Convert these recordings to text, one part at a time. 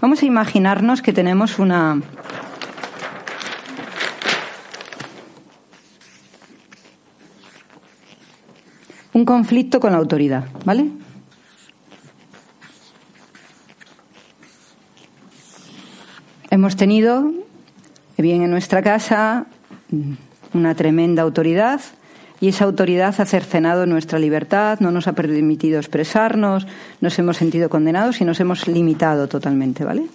Vamos a imaginarnos que tenemos una un conflicto con la autoridad, ¿vale? Hemos tenido, bien en nuestra casa, una tremenda autoridad y esa autoridad ha cercenado nuestra libertad, no nos ha permitido expresarnos, nos hemos sentido condenados y nos hemos limitado totalmente, ¿vale?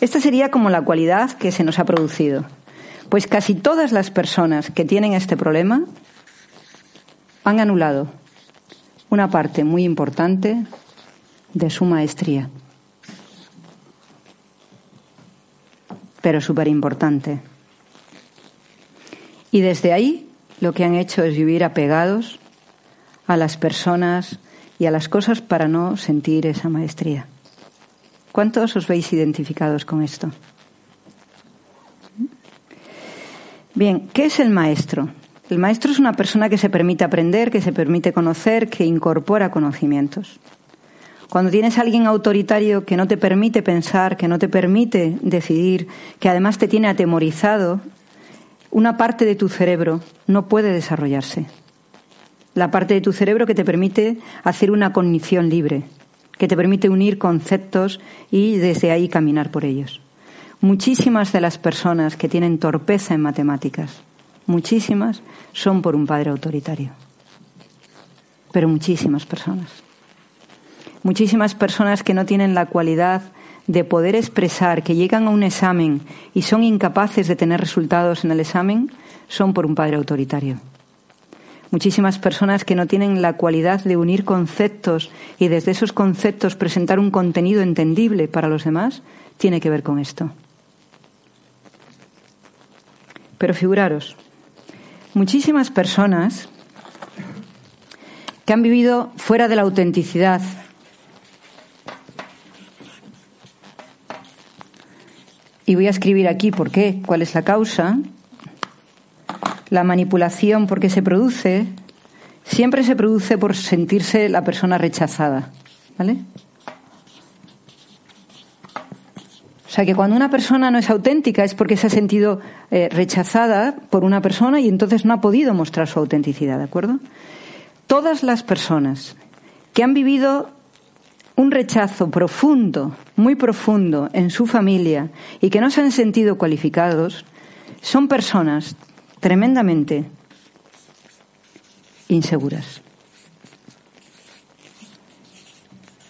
Esta sería como la cualidad que se nos ha producido. Pues casi todas las personas que tienen este problema han anulado una parte muy importante de su maestría. Pero súper importante. Y desde ahí lo que han hecho es vivir apegados a las personas y a las cosas para no sentir esa maestría. ¿Cuántos os veis identificados con esto? Bien, ¿qué es el maestro? El maestro es una persona que se permite aprender, que se permite conocer, que incorpora conocimientos. Cuando tienes a alguien autoritario que no te permite pensar, que no te permite decidir, que además te tiene atemorizado, una parte de tu cerebro no puede desarrollarse. La parte de tu cerebro que te permite hacer una cognición libre, que te permite unir conceptos y desde ahí caminar por ellos. Muchísimas de las personas que tienen torpeza en matemáticas, muchísimas, son por un padre autoritario. Pero muchísimas personas. Muchísimas personas que no tienen la cualidad de poder expresar que llegan a un examen y son incapaces de tener resultados en el examen son por un padre autoritario. Muchísimas personas que no tienen la cualidad de unir conceptos y desde esos conceptos presentar un contenido entendible para los demás, tiene que ver con esto. Pero figuraros, muchísimas personas que han vivido fuera de la autenticidad, Y voy a escribir aquí por qué, cuál es la causa. La manipulación, por qué se produce. Siempre se produce por sentirse la persona rechazada. ¿Vale? O sea que cuando una persona no es auténtica es porque se ha sentido eh, rechazada por una persona y entonces no ha podido mostrar su autenticidad, ¿de acuerdo? Todas las personas que han vivido un rechazo profundo, muy profundo en su familia y que no se han sentido cualificados, son personas tremendamente inseguras.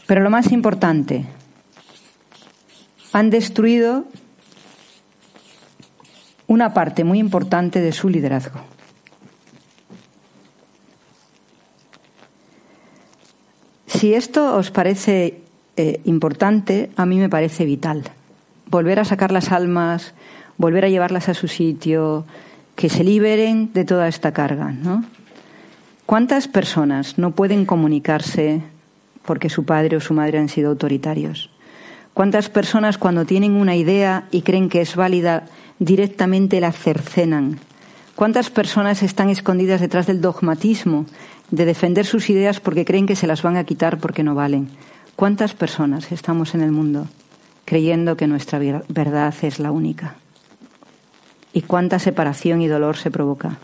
Pero lo más importante, han destruido una parte muy importante de su liderazgo. Si esto os parece eh, importante, a mí me parece vital. Volver a sacar las almas, volver a llevarlas a su sitio, que se liberen de toda esta carga, ¿no? ¿Cuántas personas no pueden comunicarse porque su padre o su madre han sido autoritarios? ¿Cuántas personas cuando tienen una idea y creen que es válida directamente la cercenan? ¿Cuántas personas están escondidas detrás del dogmatismo de defender sus ideas porque creen que se las van a quitar porque no valen. ¿Cuántas personas estamos en el mundo creyendo que nuestra verdad es la única? ¿Y cuánta separación y dolor se provoca?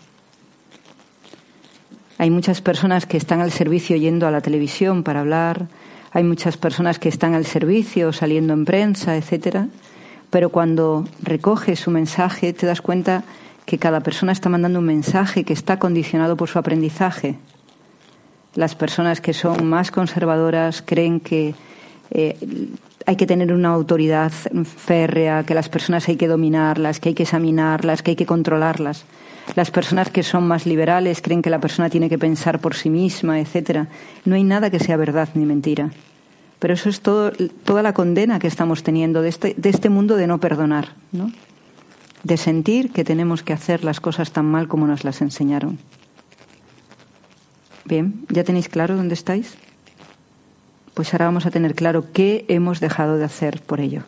Hay muchas personas que están al servicio yendo a la televisión para hablar, hay muchas personas que están al servicio saliendo en prensa, etcétera, pero cuando recoges su mensaje te das cuenta que cada persona está mandando un mensaje que está condicionado por su aprendizaje, las personas que son más conservadoras creen que eh, hay que tener una autoridad férrea, que las personas hay que dominarlas, que hay que examinarlas, que hay que controlarlas. Las personas que son más liberales creen que la persona tiene que pensar por sí misma, etcétera. No hay nada que sea verdad ni mentira. Pero eso es todo, toda la condena que estamos teniendo de este, de este mundo de no perdonar, ¿no? De sentir que tenemos que hacer las cosas tan mal como nos las enseñaron. Bien, ¿ya tenéis claro dónde estáis? Pues ahora vamos a tener claro qué hemos dejado de hacer por ello.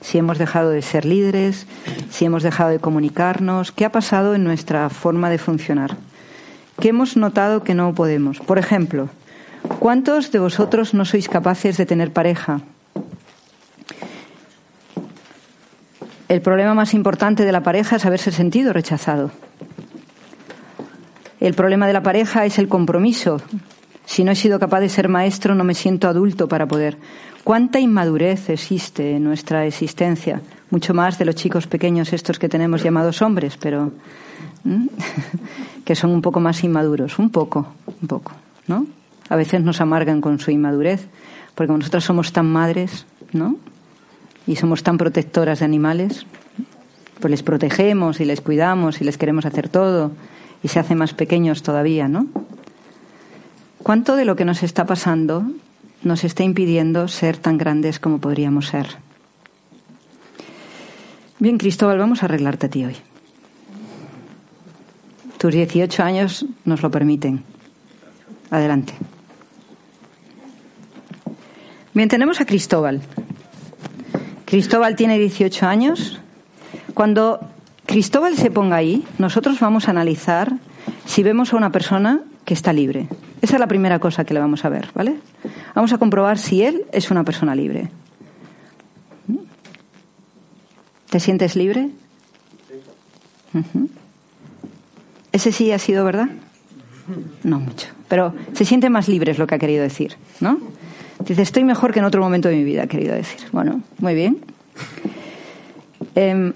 Si hemos dejado de ser líderes, si hemos dejado de comunicarnos, qué ha pasado en nuestra forma de funcionar. ¿Qué hemos notado que no podemos? Por ejemplo, ¿Cuántos de vosotros no sois capaces de tener pareja? El problema más importante de la pareja es haberse sentido rechazado. El problema de la pareja es el compromiso. Si no he sido capaz de ser maestro, no me siento adulto para poder. ¿Cuánta inmadurez existe en nuestra existencia? Mucho más de los chicos pequeños estos que tenemos llamados hombres, pero que son un poco más inmaduros, un poco, un poco, ¿no? a veces nos amargan con su inmadurez, porque nosotras somos tan madres, ¿no? Y somos tan protectoras de animales, pues les protegemos y les cuidamos y les queremos hacer todo y se hacen más pequeños todavía, ¿no? ¿Cuánto de lo que nos está pasando nos está impidiendo ser tan grandes como podríamos ser? Bien, Cristóbal, vamos a arreglarte a ti hoy. Tus 18 años nos lo permiten. Adelante. Bien, tenemos a Cristóbal. Cristóbal tiene 18 años. Cuando Cristóbal se ponga ahí, nosotros vamos a analizar si vemos a una persona que está libre. Esa es la primera cosa que le vamos a ver, ¿vale? Vamos a comprobar si él es una persona libre. ¿Te sientes libre? Ese sí ha sido verdad. No mucho. Pero se siente más libre, es lo que ha querido decir, ¿no? Dice, estoy mejor que en otro momento de mi vida, querido decir. Bueno, muy bien. Em,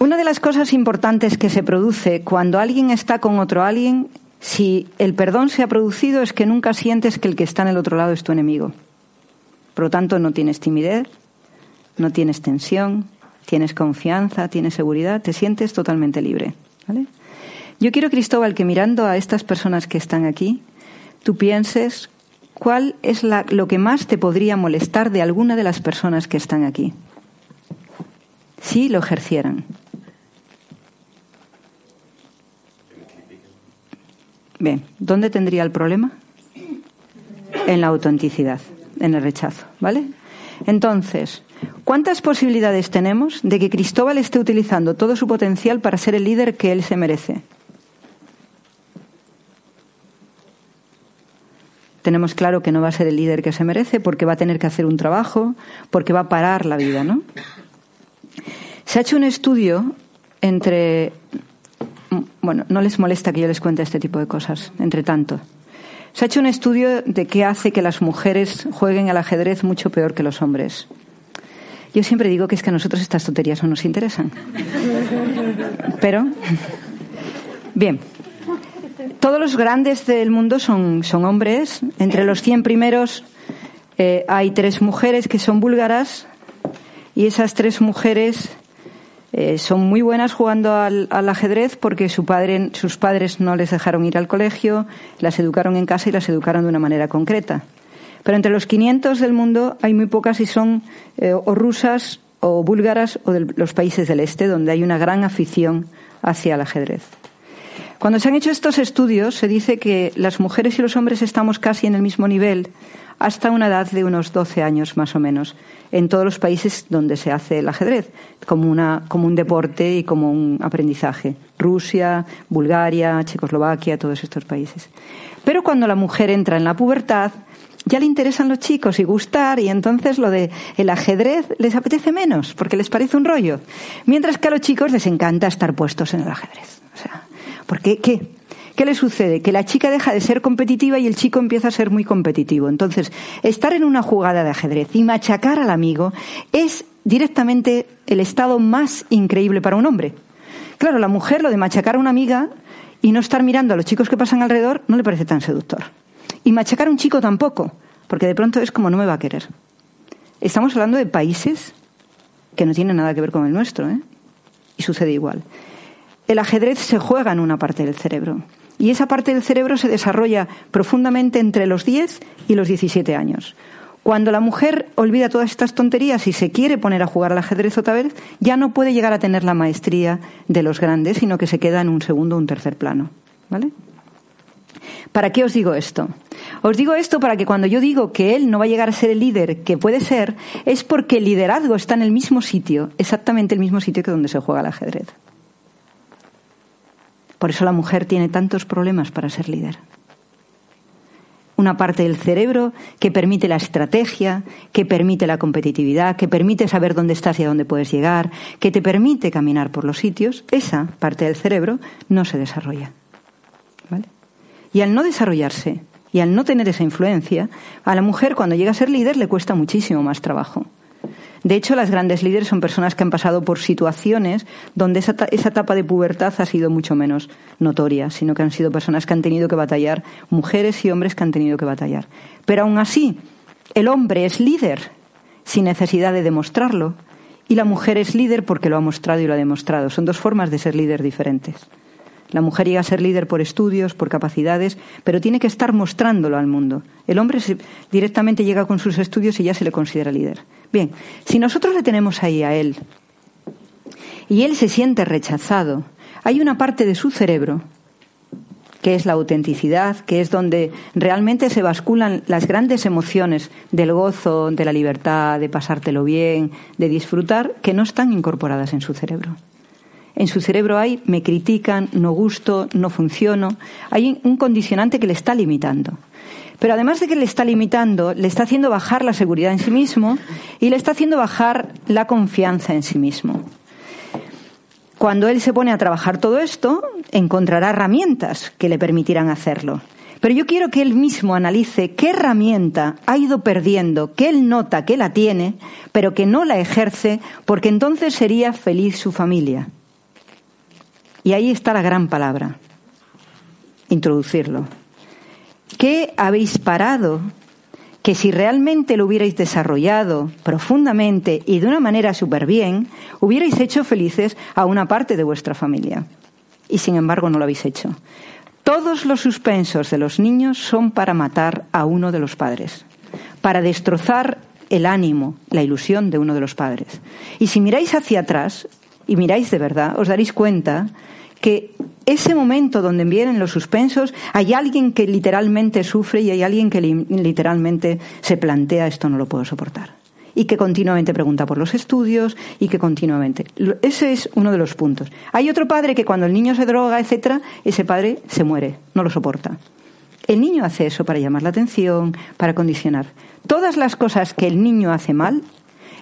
una de las cosas importantes que se produce cuando alguien está con otro alguien, si el perdón se ha producido, es que nunca sientes que el que está en el otro lado es tu enemigo. Por lo tanto, no tienes timidez, no tienes tensión, tienes confianza, tienes seguridad, te sientes totalmente libre. Yo quiero, Cristóbal, que mirando a estas personas que están aquí, tú pienses cuál es lo que más te podría molestar de alguna de las personas que están aquí, si lo ejercieran. Bien, ¿dónde tendría el problema? En la autenticidad, en el rechazo, ¿vale? Entonces, ¿cuántas posibilidades tenemos de que Cristóbal esté utilizando todo su potencial para ser el líder que él se merece? tenemos claro que no va a ser el líder que se merece porque va a tener que hacer un trabajo, porque va a parar la vida, ¿no? Se ha hecho un estudio entre bueno, no les molesta que yo les cuente este tipo de cosas, entre tanto. Se ha hecho un estudio de qué hace que las mujeres jueguen al ajedrez mucho peor que los hombres. Yo siempre digo que es que a nosotros estas tonterías no nos interesan. Pero, bien, todos los grandes del mundo son, son hombres. Entre los 100 primeros eh, hay tres mujeres que son búlgaras y esas tres mujeres eh, son muy buenas jugando al, ajedrez porque sus padres no les dejaron ir al colegio, las educaron en casa y las educaron de una manera concreta. Pero entre los 500 del mundo hay muy pocas y son eh, o rusas o búlgaras o de los países del este, donde hay una gran afición hacia el ajedrez. Cuando se han hecho estos estudios, se dice que las mujeres y los hombres estamos casi en el mismo nivel hasta una edad de unos 12 años más o menos, en todos los países donde se hace el ajedrez, como, una, como un deporte y como un aprendizaje. Rusia, Bulgaria, Checoslovaquia, todos estos países. Pero cuando la mujer entra en la pubertad, ya le interesan los chicos y gustar y entonces lo de el ajedrez les apetece menos porque les parece un rollo, mientras que a los chicos les encanta estar puestos en el ajedrez. O sea, porque, ¿qué? ¿Qué le sucede? Que la chica deja de ser competitiva y el chico empieza a ser muy competitivo. Entonces, estar en una jugada de ajedrez y machacar al amigo es directamente el estado más increíble para un hombre. Claro, la mujer lo de machacar a una amiga y no estar mirando a los chicos que pasan alrededor no le parece tan seductor. Y machacar a un chico tampoco, porque de pronto es como no me va a querer. Estamos hablando de países que no tienen nada que ver con el nuestro, ¿eh? Y sucede igual el ajedrez se juega en una parte del cerebro. Y esa parte del cerebro se desarrolla profundamente entre los 10 y los 17 años. Cuando la mujer olvida todas estas tonterías y se quiere poner a jugar al ajedrez otra vez, ya no puede llegar a tener la maestría de los grandes, sino que se queda en un segundo o un tercer plano. ¿Vale? ¿Para qué os digo esto? Os digo esto para que cuando yo digo que él no va a llegar a ser el líder que puede ser, es porque el liderazgo está en el mismo sitio, exactamente el mismo sitio que donde se juega el ajedrez. Por eso la mujer tiene tantos problemas para ser líder. Una parte del cerebro que permite la estrategia, que permite la competitividad, que permite saber dónde estás y a dónde puedes llegar, que te permite caminar por los sitios, esa parte del cerebro no se desarrolla. ¿Vale? Y al no desarrollarse y al no tener esa influencia, a la mujer cuando llega a ser líder le cuesta muchísimo más trabajo. De hecho, las grandes líderes son personas que han pasado por situaciones donde esa, etapa de pubertad ha sido mucho menos notoria, sino que han sido personas que han tenido que batallar, mujeres y hombres que han tenido que batallar. Pero aún así, el hombre es líder sin necesidad de demostrarlo y la mujer es líder porque lo ha mostrado y lo ha demostrado. Son dos formas de ser líder diferentes. La mujer llega a ser líder por estudios, por capacidades, pero tiene que estar mostrándolo al mundo. El hombre directamente llega con sus estudios y ya se le considera líder. Bien, si nosotros le tenemos ahí a él y él se siente rechazado, hay una parte de su cerebro que es la autenticidad, que es donde realmente se basculan las grandes emociones del gozo, de la libertad, de pasártelo bien, de disfrutar, que no están incorporadas en su cerebro. En su cerebro hay me critican, no gusto, no funciono. Hay un condicionante que le está limitando. Pero además de que le está limitando, le está haciendo bajar la seguridad en sí mismo y le está haciendo bajar la confianza en sí mismo. Cuando él se pone a trabajar todo esto, encontrará herramientas que le permitirán hacerlo. Pero yo quiero que él mismo analice qué herramienta ha ido perdiendo, que él nota que la tiene, pero que no la ejerce, porque entonces sería feliz su familia. Y ahí está la gran palabra, introducirlo. ¿Qué habéis parado? Que si realmente lo hubierais desarrollado profundamente y de una manera súper bien, hubierais hecho felices a una parte de vuestra familia. Y sin embargo no lo habéis hecho. Todos los suspensos de los niños son para matar a uno de los padres, para destrozar el ánimo, la ilusión de uno de los padres. Y si miráis hacia atrás, y miráis de verdad, os daréis cuenta que ese momento donde vienen los suspensos, hay alguien que literalmente sufre y hay alguien que literalmente se plantea esto no lo puedo soportar. Y que continuamente pregunta por los estudios y que continuamente. Ese es uno de los puntos. Hay otro padre que cuando el niño se droga, etcétera, ese padre se muere, no lo soporta. El niño hace eso para llamar la atención, para condicionar. Todas las cosas que el niño hace mal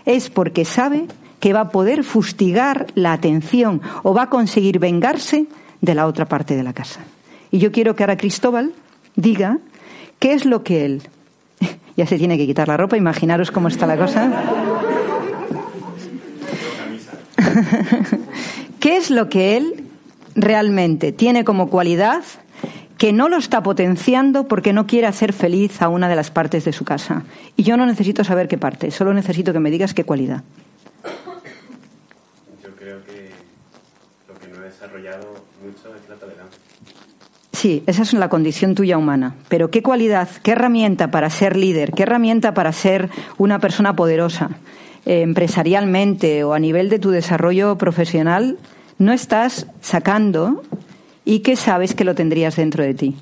es porque sabe que va a poder fustigar la atención o va a conseguir vengarse de la otra parte de la casa. Y yo quiero que ahora Cristóbal diga qué es lo que él. ya se tiene que quitar la ropa, imaginaros cómo está la cosa. ¿Qué es lo que él realmente tiene como cualidad que no lo está potenciando porque no quiere hacer feliz a una de las partes de su casa? Y yo no necesito saber qué parte, solo necesito que me digas qué cualidad. Sí, esa es la condición tuya humana. Pero ¿qué cualidad, qué herramienta para ser líder, qué herramienta para ser una persona poderosa, eh, empresarialmente o a nivel de tu desarrollo profesional, no estás sacando y que sabes que lo tendrías dentro de ti?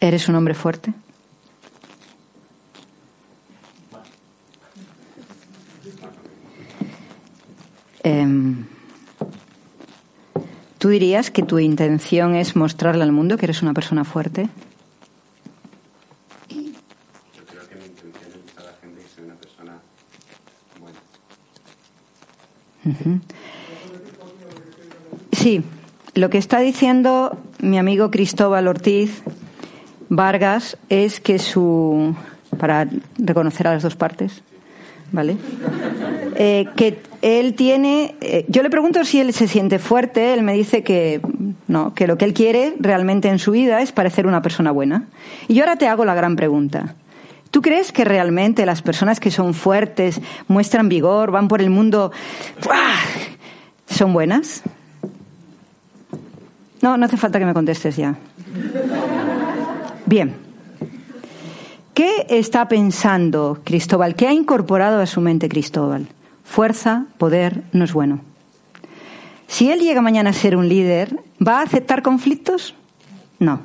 ¿Eres un hombre fuerte? Em, ¿Tú dirías que tu intención es mostrarle al mundo que eres una persona fuerte? Yo creo que mi intención es a la gente que soy una persona buena. Sí, lo que está diciendo mi amigo Cristóbal Ortiz Vargas es que su para reconocer a las dos partes, ¿vale? eh, que él tiene. eh, yo le pregunto si él se siente fuerte. Él me dice que no, que lo que él quiere realmente en su vida es parecer una persona buena. Y yo ahora te hago la gran pregunta. ¿Tú crees que realmente las personas que son fuertes, muestran vigor, van por el mundo, son buenas? No, no hace falta que me contestes ya. Bien. ¿Qué está pensando Cristóbal? ¿Qué ha incorporado a su mente Cristóbal? Fuerza, poder, no es bueno. Si él llega mañana a ser un líder, ¿va a aceptar conflictos? No.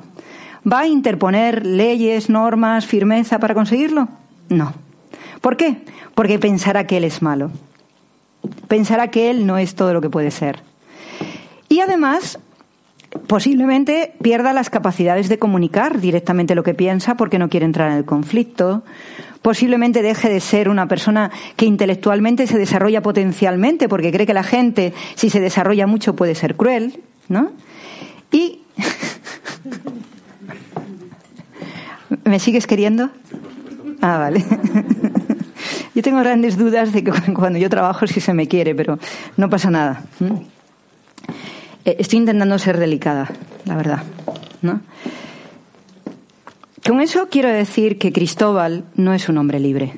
¿Va a interponer leyes, normas, firmeza para conseguirlo? No. ¿Por qué? Porque pensará que él es malo. Pensará que él no es todo lo que puede ser. Y además, posiblemente pierda las capacidades de comunicar directamente lo que piensa porque no quiere entrar en el conflicto. Posiblemente deje de ser una persona que intelectualmente se desarrolla potencialmente porque cree que la gente, si se desarrolla mucho, puede ser cruel, ¿no? Y. ¿Me sigues queriendo? Ah, vale. Yo tengo grandes dudas de que cuando yo trabajo sí se me quiere, pero no pasa nada. Eh, Estoy intentando ser delicada, la verdad. Con eso quiero decir que Cristóbal no es un hombre libre.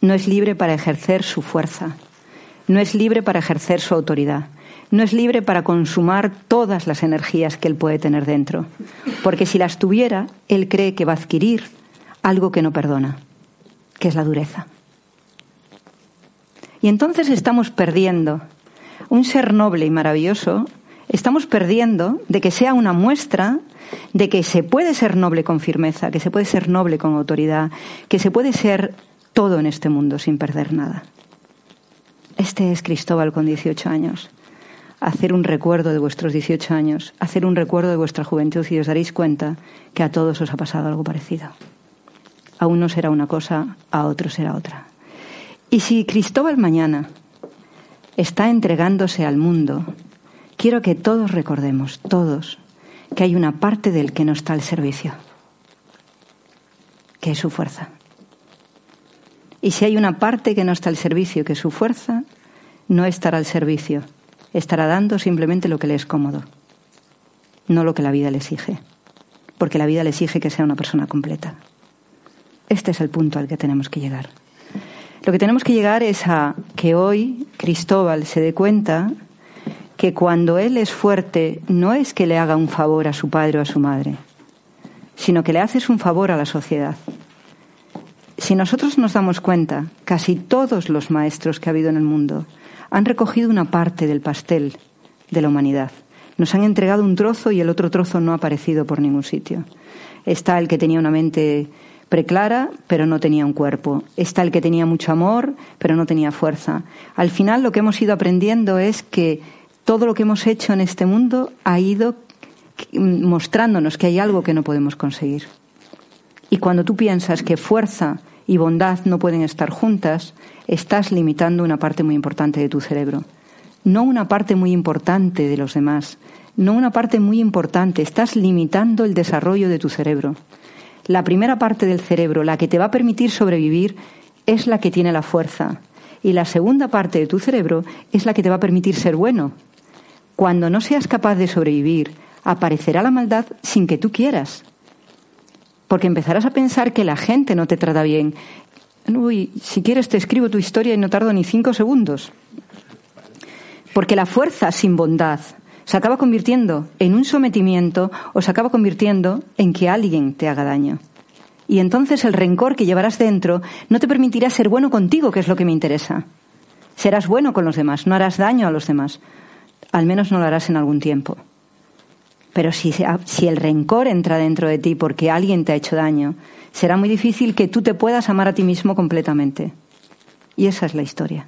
No es libre para ejercer su fuerza. No es libre para ejercer su autoridad. No es libre para consumar todas las energías que él puede tener dentro. Porque si las tuviera, él cree que va a adquirir algo que no perdona, que es la dureza. Y entonces estamos perdiendo un ser noble y maravilloso, estamos perdiendo de que sea una muestra de que se puede ser noble con firmeza, que se puede ser noble con autoridad, que se puede ser todo en este mundo sin perder nada. Este es Cristóbal con 18 años. Hacer un recuerdo de vuestros 18 años, hacer un recuerdo de vuestra juventud y os daréis cuenta que a todos os ha pasado algo parecido. A uno será una cosa, a otro será otra. Y si Cristóbal mañana está entregándose al mundo, quiero que todos recordemos, todos, que hay una parte del que no está al servicio, que es su fuerza. Y si hay una parte que no está al servicio, que es su fuerza, no estará al servicio, estará dando simplemente lo que le es cómodo, no lo que la vida le exige, porque la vida le exige que sea una persona completa. Este es el punto al que tenemos que llegar. Lo que tenemos que llegar es a que hoy Cristóbal se dé cuenta que cuando él es fuerte no es que le haga un favor a su padre o a su madre, sino que le haces un favor a la sociedad. Si nosotros nos damos cuenta, casi todos los maestros que ha habido en el mundo han recogido una parte del pastel de la humanidad. Nos han entregado un trozo y el otro trozo no ha aparecido por ningún sitio. Está el que tenía una mente preclara, pero no tenía un cuerpo. Está el que tenía mucho amor, pero no tenía fuerza. Al final lo que hemos ido aprendiendo es que todo lo que hemos hecho en este mundo ha ido mostrándonos que hay algo que no podemos conseguir. Y cuando tú piensas que fuerza y bondad no pueden estar juntas, estás limitando una parte muy importante de tu cerebro. No una parte muy importante de los demás, no una parte muy importante, estás limitando el desarrollo de tu cerebro. La primera parte del cerebro, la que te va a permitir sobrevivir, es la que tiene la fuerza. Y la segunda parte de tu cerebro es la que te va a permitir ser bueno. Cuando no seas capaz de sobrevivir, aparecerá la maldad sin que tú quieras. Porque empezarás a pensar que la gente no te trata bien. Uy, si quieres te escribo tu historia y no tardo ni cinco segundos. Porque la fuerza sin bondad se acaba convirtiendo en un sometimiento o se acaba convirtiendo en que alguien te haga daño. Y entonces el rencor que llevarás dentro no te permitirá ser bueno contigo, que es lo que me interesa. Serás bueno con los demás, no harás daño a los demás. Al menos no lo harás en algún tiempo. Pero si, el rencor entra dentro de ti porque alguien te ha hecho daño, será muy difícil que tú te puedas amar a ti mismo completamente. Y esa es la historia.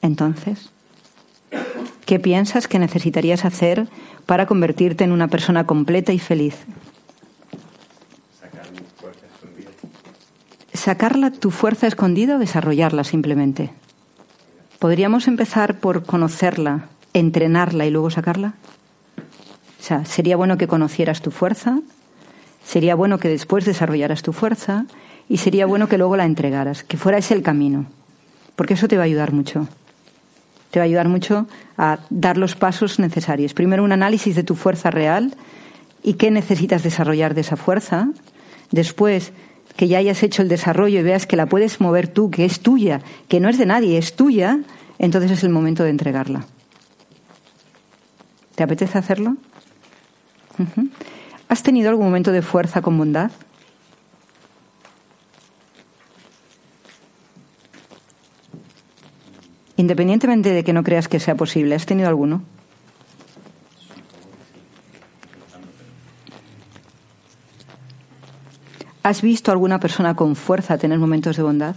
Entonces, ¿qué piensas que necesitarías hacer para convertirte en una persona completa y feliz? Sacar mi fuerza escondida. ¿Sacarla tu fuerza escondida o desarrollarla simplemente? ¿Podríamos empezar por conocerla, entrenarla y luego sacarla? O sea, sería bueno que conocieras tu fuerza, sería bueno que después desarrollaras tu fuerza y sería bueno que luego la entregaras, que fuera ese el camino, porque eso te va a ayudar mucho. Te va a ayudar mucho a dar los pasos necesarios. Primero un análisis de tu fuerza real y qué necesitas desarrollar de esa fuerza. Después que ya hayas hecho el desarrollo y veas que la puedes mover tú, que es tuya, que no es de nadie, es tuya, entonces es el momento de entregarla. ¿Te apetece hacerlo? ¿Has tenido algún momento de fuerza con bondad? Independientemente de que no creas que sea posible, ¿has tenido alguno? ¿Has visto a alguna persona con fuerza tener momentos de bondad?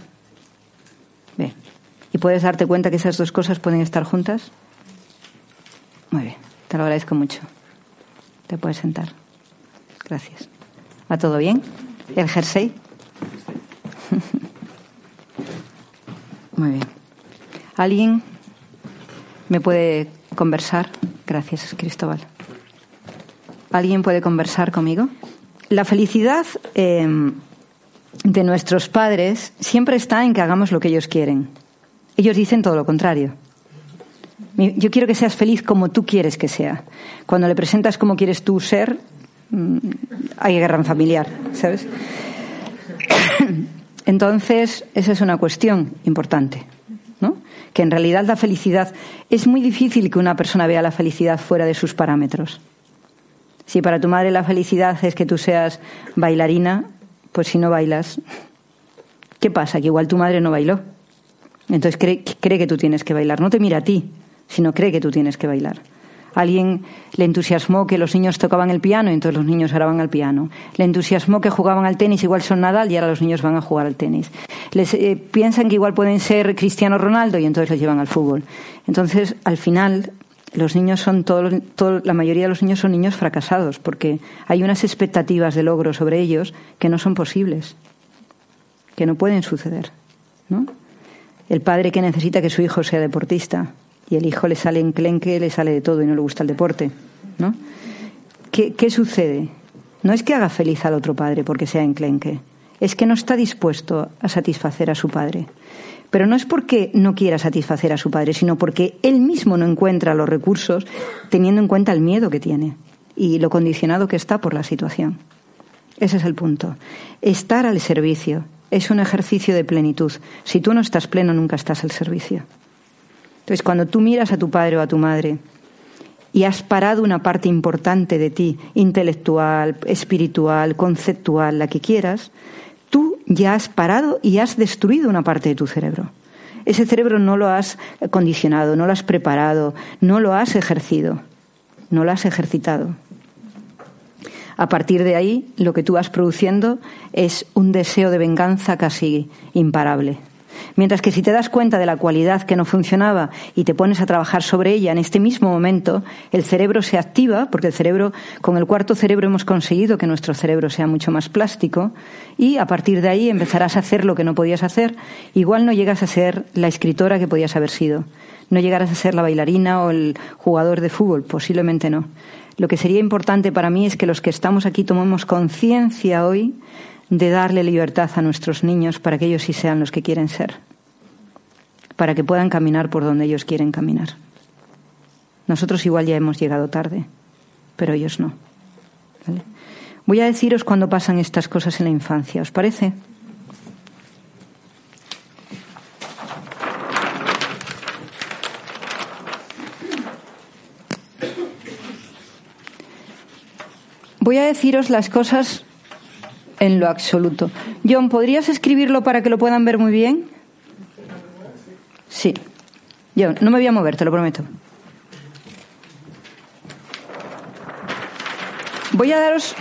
Bien. ¿Y puedes darte cuenta que esas dos cosas pueden estar juntas? Muy bien. Te lo agradezco mucho. Te puedes sentar. Gracias. ¿Va todo bien? ¿El jersey? Muy bien. ¿Alguien me puede conversar? Gracias, Cristóbal. ¿Alguien puede conversar conmigo? La felicidad eh, de nuestros padres siempre está en que hagamos lo que ellos quieren. Ellos dicen todo lo contrario. Yo quiero que seas feliz como tú quieres que sea. Cuando le presentas cómo quieres tú ser, mm, hay guerra familiar, ¿sabes? Entonces, esa es una cuestión importante que en realidad la felicidad es muy difícil que una persona vea la felicidad fuera de sus parámetros. Si para tu madre la felicidad es que tú seas bailarina, pues si no bailas, ¿qué pasa? Que igual tu madre no bailó. Entonces cree, cree que tú tienes que bailar. No te mira a ti, sino cree que tú tienes que bailar alguien le entusiasmó que los niños tocaban el piano entonces los niños ahora al piano. Le entusiasmó que jugaban al tenis, igual son Nadal y ahora los niños van a jugar al tenis. Les eh, piensan que igual pueden ser Cristiano Ronaldo y entonces los llevan al fútbol. Entonces, al final, los niños son todos, la mayoría de los niños son niños fracasados porque hay unas expectativas de logro sobre ellos que no son posibles, que no pueden suceder, ¿no? El padre que necesita que su hijo sea deportista, y el hijo le sale enclenque, le sale de todo y no le gusta el deporte, ¿no? ¿Qué, ¿Qué, sucede? No es que haga feliz al otro padre porque sea enclenque, es que no está dispuesto a satisfacer a su padre. Pero no es porque no quiera satisfacer a su padre, sino porque él mismo no encuentra los recursos teniendo en cuenta el miedo que tiene y lo condicionado que está por la situación. Ese es el punto. Estar al servicio es un ejercicio de plenitud. Si tú no estás pleno, nunca estás al servicio. Entonces, cuando tú miras a tu padre o a tu madre y has parado una parte importante de ti, intelectual, espiritual, conceptual, la que quieras, tú ya has parado y has destruido una parte de tu cerebro. Ese cerebro no lo has condicionado, no lo has preparado, no lo has ejercido, no lo has ejercitado. A partir de ahí, lo que tú vas produciendo es un deseo de venganza casi imparable. Mientras que si te das cuenta de la cualidad que no funcionaba y te pones a trabajar sobre ella en este mismo momento, el cerebro se activa, porque el cerebro, con el cuarto cerebro hemos conseguido que nuestro cerebro sea mucho más plástico, y a partir de ahí empezarás a hacer lo que no podías hacer. Igual no llegas a ser la escritora que podías haber sido. No llegarás a ser la bailarina o el jugador de fútbol, posiblemente no. Lo que sería importante para mí es que los que estamos aquí tomemos conciencia hoy de darle libertad a nuestros niños para que ellos sí sean los que quieren ser, para que puedan caminar por donde ellos quieren caminar. Nosotros igual ya hemos llegado tarde, pero ellos no. Voy a deciros cuando pasan estas cosas en la infancia, ¿os parece? Voy a deciros las cosas en lo absoluto. John, ¿podrías escribirlo para que lo puedan ver muy bien? Sí. John, no me voy a mover, te lo prometo. Voy a daros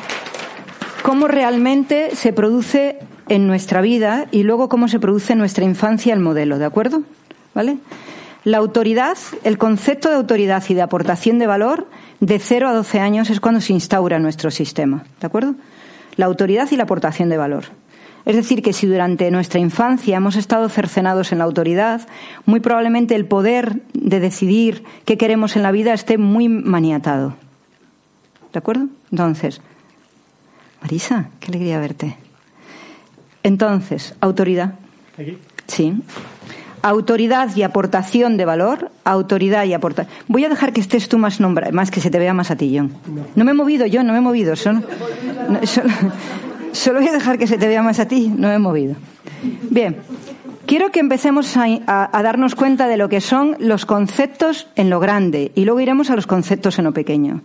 cómo realmente se produce en nuestra vida y luego cómo se produce en nuestra infancia el modelo, ¿de acuerdo? ¿Vale? La autoridad, el concepto de autoridad y de aportación de valor de 0 a 12 años es cuando se instaura nuestro sistema, ¿de acuerdo? La autoridad y la aportación de valor. Es decir, que si durante nuestra infancia hemos estado cercenados en la autoridad, muy probablemente el poder de decidir qué queremos en la vida esté muy maniatado. ¿De acuerdo? Entonces, Marisa, qué alegría verte. Entonces, autoridad. Aquí. Sí. Autoridad y aportación de valor. Autoridad y aportación. Voy a dejar que estés tú más nombrado, más que se te vea más a ti, John. No, me he movido, yo no me he movido. Solo, no, solo, solo voy a dejar que se te vea más a ti, no me he movido. Bien. Quiero que empecemos a, a, a, darnos cuenta de lo que son los conceptos en lo grande y luego iremos a los conceptos en lo pequeño.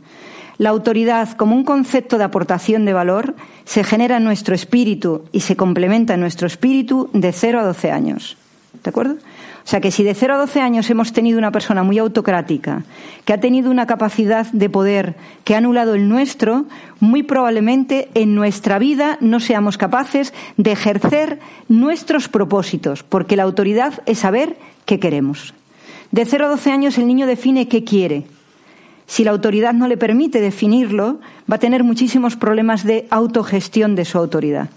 La autoridad, como un concepto de aportación de valor, se genera en nuestro espíritu y se complementa en nuestro espíritu de 0 a 12 años. ¿De acuerdo? O sea que si de 0 a 12 años hemos tenido una persona muy autocrática, que ha tenido una capacidad de poder que ha anulado el nuestro, muy probablemente en nuestra vida no seamos capaces de ejercer nuestros propósitos, porque la autoridad es saber qué queremos. De 0 a 12 años el niño define qué quiere. Si la autoridad no le permite definirlo, va a tener muchísimos problemas de autogestión de su autoridad.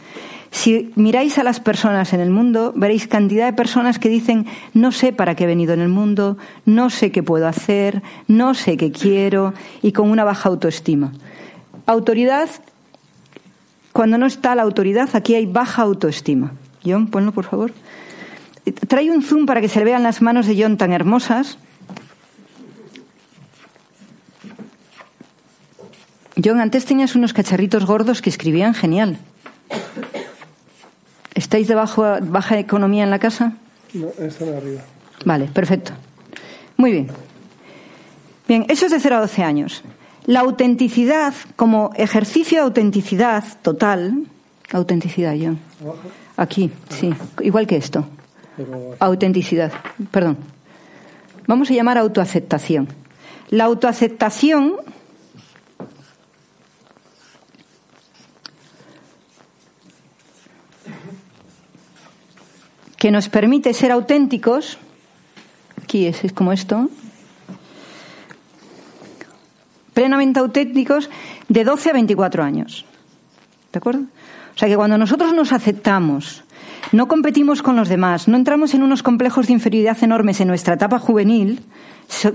Si miráis a las personas en el mundo, veréis cantidad de personas que dicen no sé para qué he venido en el mundo, no sé qué puedo hacer, no sé qué quiero y con una baja autoestima. Autoridad, cuando no está la autoridad, aquí hay baja autoestima. John, ponlo por favor. Trae un zoom para que se vean las manos de John tan hermosas. John, antes tenías unos cacharritos gordos que escribían genial. ¿Estáis de bajo, baja economía en la casa? No, están arriba. Vale, perfecto. Muy bien. Bien, eso es de 0 a 12 años. La autenticidad, como ejercicio de autenticidad total, autenticidad, John. Aquí, sí, igual que esto. Autenticidad, perdón. Vamos a llamar autoaceptación. La autoaceptación que nos permite ser auténticos, aquí es, como esto, plenamente auténticos de 12 a 24 años. ¿De acuerdo? O sea que cuando nosotros nos aceptamos, no competimos con los demás, no entramos en unos complejos de inferioridad enormes en nuestra etapa juvenil,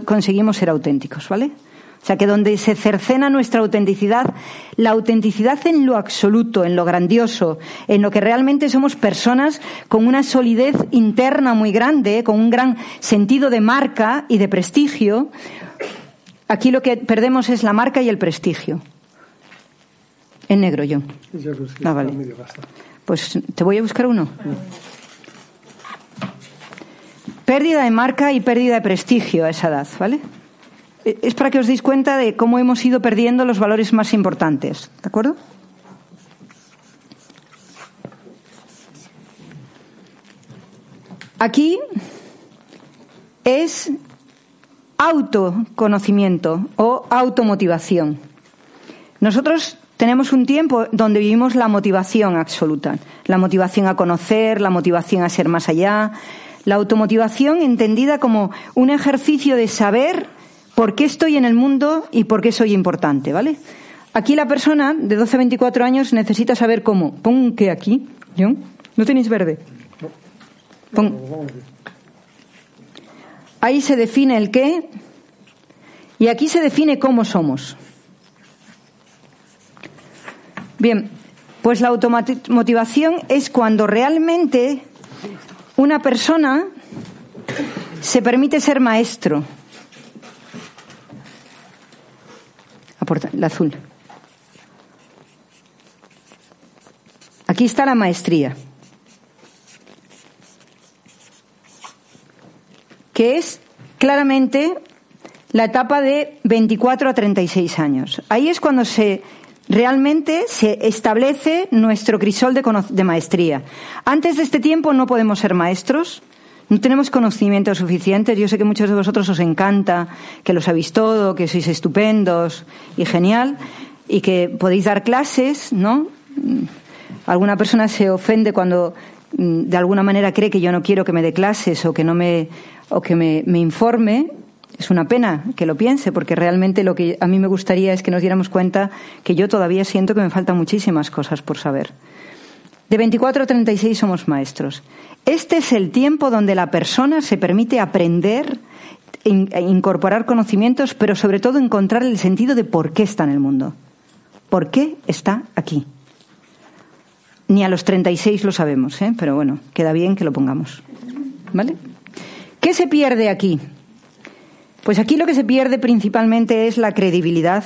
conseguimos ser auténticos, ¿vale? O sea que donde se cercena nuestra autenticidad, la autenticidad en lo absoluto, en lo grandioso, en lo que realmente somos personas con una solidez interna muy grande, con un gran sentido de marca y de prestigio, aquí lo que perdemos es la marca y el prestigio. En negro, yo. Ah, vale. Pues te voy a buscar uno. Pérdida de marca y pérdida de prestigio a esa edad, ¿vale? Es para que os deis cuenta de cómo hemos ido perdiendo los valores más importantes. ¿De acuerdo? Aquí es autoconocimiento o automotivación. Nosotros tenemos un tiempo donde vivimos la motivación absoluta, la motivación a conocer, la motivación a ser más allá, la automotivación entendida como un ejercicio de saber por qué estoy en el mundo y por qué soy importante, ¿vale? Aquí la persona de 12 a 24 años necesita saber cómo. Pon qué aquí, ¿John? ¿No tenéis verde? Pon. Ahí se define el qué y aquí se define cómo somos. Bien, pues la automotivación es cuando realmente una persona se permite ser maestro la azul. Aquí está la maestría, que es claramente la etapa de 24 a 36 años. Ahí es cuando se realmente se establece nuestro crisol de, de maestría. Antes de este tiempo no podemos ser maestros, no tenemos conocimientos suficientes. Yo sé que muchos de vosotros os encanta, que lo sabéis todo, que sois estupendos y genial, y que podéis dar clases, ¿no? Alguna persona se ofende cuando mm, de alguna manera cree que yo no quiero que me dé clases o que no me o que me, me informe. Es una pena que lo piense, porque realmente lo que a mí me gustaría es que nos diéramos cuenta que yo todavía siento que me faltan muchísimas cosas por saber. De 24 a 36 somos maestros. Este es el tiempo donde la persona se permite aprender, e incorporar conocimientos, pero sobre todo encontrar el sentido de por qué está en el mundo. ¿Por qué está aquí? ni a los 36 lo sabemos, ¿eh? pero bueno, queda bien que lo pongamos. ¿Vale? ¿Qué se pierde aquí? Pues aquí lo que se pierde principalmente es la credibilidad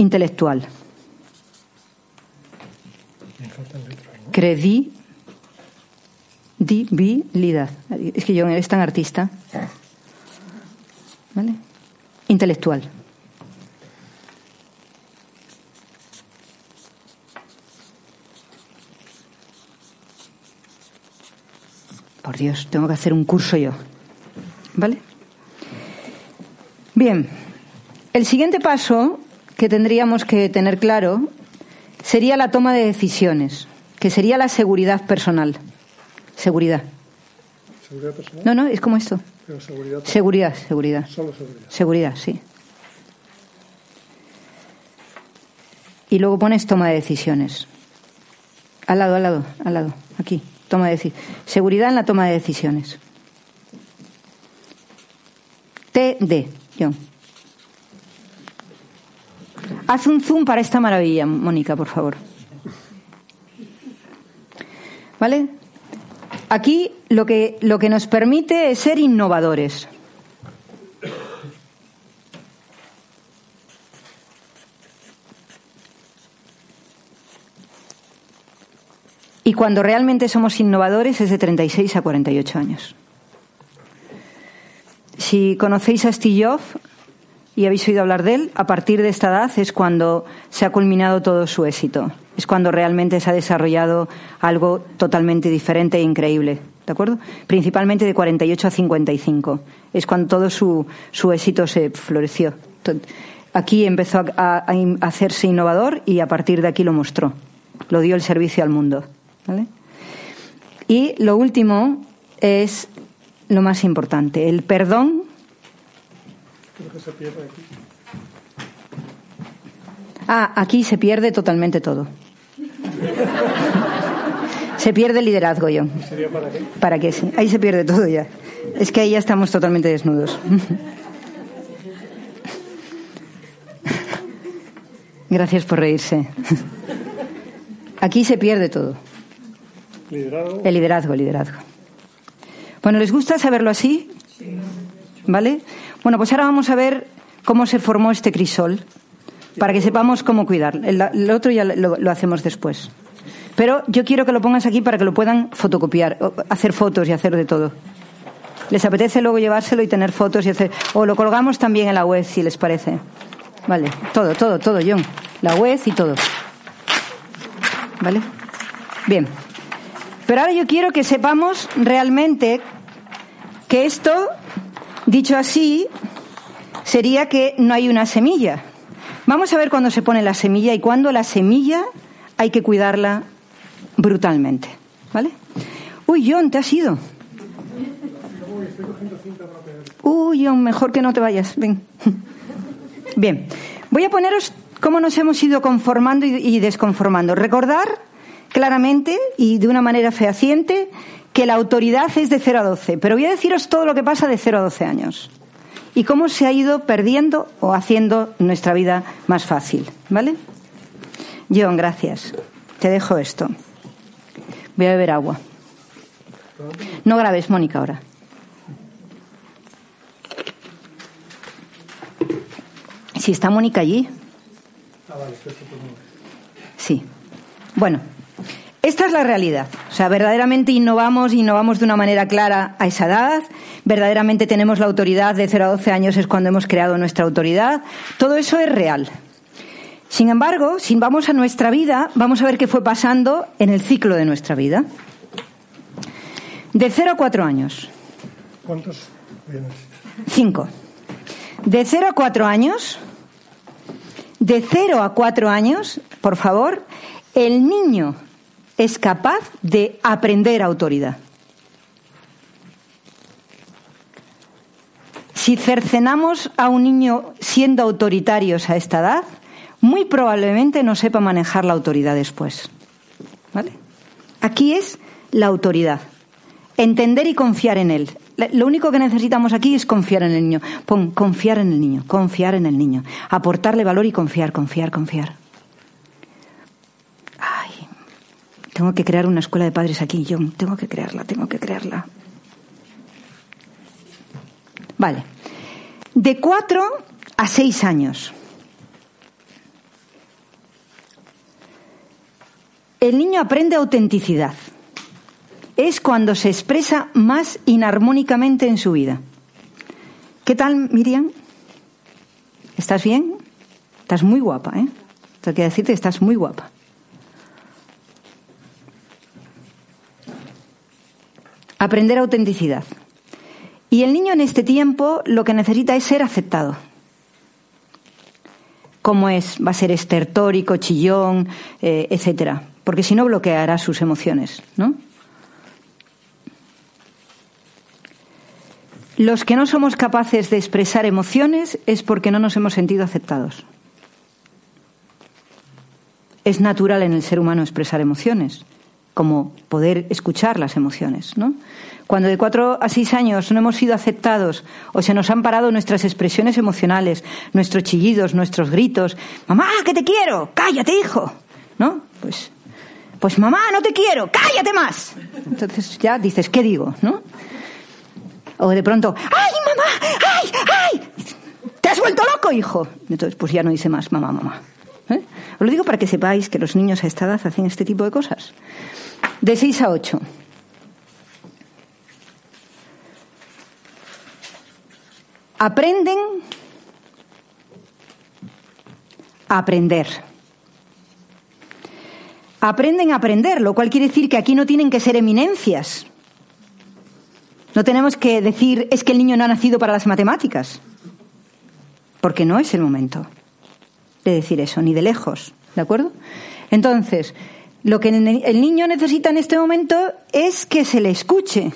intelectual. Credibilidad. Es que yo es tan artista. ¿Vale? Intelectual. Por Dios, tengo que hacer un curso yo. ¿Vale? Bien. El siguiente paso que tendríamos que tener claro sería la toma de decisiones, que sería la seguridad personal. Seguridad. ¿Seguridad personal? No, no, es como esto. Pero seguridad. Seguridad, seguridad. Solo seguridad. Seguridad, sí. Y luego pones toma de decisiones. Al lado, al lado, al lado. Aquí. Toma de decisiones. Seguridad en la toma de decisiones. TD, John. Haz un zoom para esta maravilla, Mónica, por favor. ¿Vale? Aquí lo que, lo que nos permite es ser innovadores. Y cuando realmente somos innovadores es de 36 a 48 años. Si conocéis a Jobs y habéis oído hablar de él, a partir de esta edad es cuando se ha culminado todo su éxito. Es cuando realmente se ha desarrollado algo totalmente diferente e increíble. ¿De acuerdo? Principalmente de 48 a 55. Es cuando todo su, su éxito se floreció. Aquí empezó a, a, hacerse innovador y a partir de aquí lo mostró. Lo dio el servicio al mundo. ¿Vale? Y lo último es lo más importante, el perdón. Creo que se pierde aquí. Ah, aquí se pierde totalmente todo. Se pierde el liderazgo, yo. ¿Sería para qué? ¿Para qué? Sí. Ahí se pierde todo ya. Es que ahí ya estamos totalmente desnudos. Gracias por reírse. Aquí se pierde todo. Liderazgo. El liderazgo, el liderazgo. Bueno, ¿les gusta saberlo así? ¿Vale? Bueno, pues ahora vamos a ver cómo se formó este crisol, para que sepamos cómo cuidar. El, otro ya lo, lo, hacemos después. Pero yo quiero que lo pongas aquí para que lo puedan fotocopiar, hacer fotos y hacer de todo. ¿Les apetece luego llevárselo y tener fotos y hacer... O lo colgamos también en la web, si les parece. Vale, todo, todo, todo, John. La web y todo. ¿Vale? Bien. Pero ahora yo quiero que sepamos realmente que esto, dicho así, sería que no hay una semilla. Vamos a ver cuándo se pone la semilla y cuándo la semilla hay que cuidarla brutalmente. ¿Vale? Uy, John, te has ido. Uy, John, mejor que no te vayas. Ven. Bien. Voy a poneros cómo nos hemos ido conformando y desconformando. Recordar claramente y de una manera fehaciente que la autoridad es de 0 a 12, pero voy a deciros todo lo que pasa de 0 a 12 años y cómo se ha ido perdiendo o haciendo nuestra vida más fácil, ¿vale? John, gracias. Te dejo esto. Voy a beber agua. No grabes, Mónica, ahora. Si está Mónica allí. Sí. Bueno, esta es la realidad. O sea, verdaderamente innovamos, innovamos de una manera clara a esa edad. Verdaderamente tenemos la autoridad de 0 a 12 años es cuando hemos creado nuestra autoridad. Todo eso es real. Sin embargo, si vamos a nuestra vida, vamos a ver qué fue pasando en el ciclo de nuestra vida. De 0 a 4 años. ¿Cuántos vienes? 5. De 0 a 4 años. De 0 a 4 años, por favor, el niño es capaz de aprender autoridad. Si cercenamos a un niño siendo autoritarios a esta edad, muy probablemente no sepa manejar la autoridad después. ¿Vale? Aquí es la autoridad. Entender y confiar en él. Lo único que necesitamos aquí es confiar en el niño. Pon, confiar en el niño, confiar en el niño. Aportarle valor y confiar, confiar, confiar. Ay, tengo que crear una escuela de padres aquí, yo tengo que crearla, tengo que crearla. Vale. De cuatro a seis años. El niño aprende autenticidad. Es cuando se expresa más inarmónicamente en su vida. ¿Qué tal, Miriam? ¿Estás bien? Estás muy guapa, ¿eh? Tengo que decirte que estás muy guapa. Aprender autenticidad. Y el niño en este tiempo lo que necesita es ser aceptado. Como es, va a ser estertórico, chillón, eh, etcétera. Porque si no bloqueará sus emociones, ¿no? Los que no somos capaces de expresar emociones es porque no nos hemos sentido aceptados. Es natural en el ser humano expresar emociones, como poder escuchar las emociones, ¿no? Cuando de cuatro a seis años no hemos sido aceptados o se nos han parado nuestras expresiones emocionales, nuestros chillidos, nuestros gritos, mamá, que te quiero, cállate, hijo, ¿no? Pues, pues mamá, no te quiero, cállate más. Entonces ya dices, ¿qué digo, no? O de pronto, ¡ay, mamá! ¡ay, ay! ¿Te has vuelto loco, hijo? Entonces, pues ya no dice más, mamá, mamá. ¿Eh? Os lo digo para que sepáis que los niños a esta edad hacen este tipo de cosas. De 6 a 8. Aprenden a aprender. Aprenden a aprender, lo cual quiere decir que aquí no tienen que ser eminencias. No tenemos que decir es que el niño no ha nacido para las matemáticas, porque no es el momento de decir eso, ni de lejos, ¿de acuerdo? Entonces, lo que el niño necesita en este momento es que se le escuche.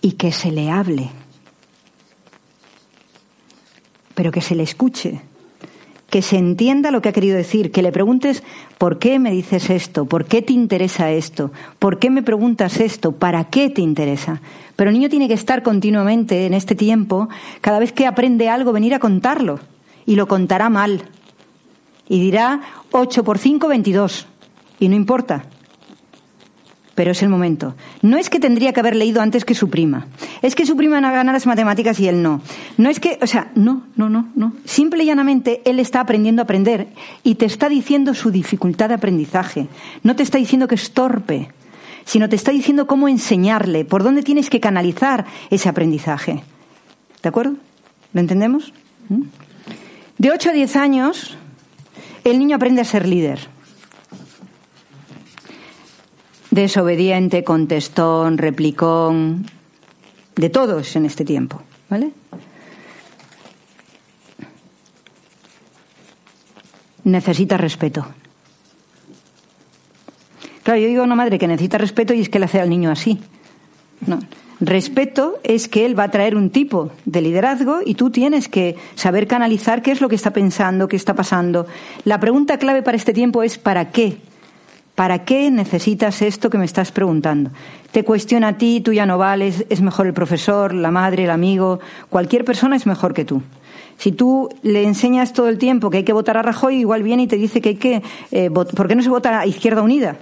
Y que se le hable. Pero que se le escuche. Que se entienda lo que ha querido decir. Que le preguntes ¿por qué me dices esto? ¿Por qué te interesa esto? ¿Por qué me preguntas esto? ¿Para qué te interesa? Pero el niño tiene que estar continuamente en este tiempo, cada vez que aprende algo, venir a contarlo. Y lo contará mal. Y dirá 8 por 5, 22. Y no importa. Pero es el momento. No es que tendría que haber leído antes que su prima. Es que su prima gana las matemáticas y él no. No es que, o sea, no, no, no, no. Simple y llanamente él está aprendiendo a aprender y te está diciendo su dificultad de aprendizaje. No te está diciendo que es torpe, sino te está diciendo cómo enseñarle, por dónde tienes que canalizar ese aprendizaje. ¿De acuerdo? ¿Lo entendemos? ¿Mm? De 8 a 10 años, el niño aprende a ser líder desobediente, contestón, replicón, de todos en este tiempo, ¿vale? Necesita respeto. Claro, yo digo a una madre que necesita respeto y es que le hace al niño así. No. Respeto es que él va a traer un tipo de liderazgo y tú tienes que saber canalizar qué es lo que está pensando, qué está pasando. La pregunta clave para este tiempo es ¿para qué? ¿Para qué necesitas esto que me estás preguntando? Te cuestiona a ti, tú ya no vales, es mejor el profesor, la madre, el amigo, cualquier persona es mejor que tú. Si tú le enseñas todo el tiempo que hay que votar a Rajoy, igual viene y te dice que hay que... Eh, ¿Por qué no se vota a Izquierda Unida?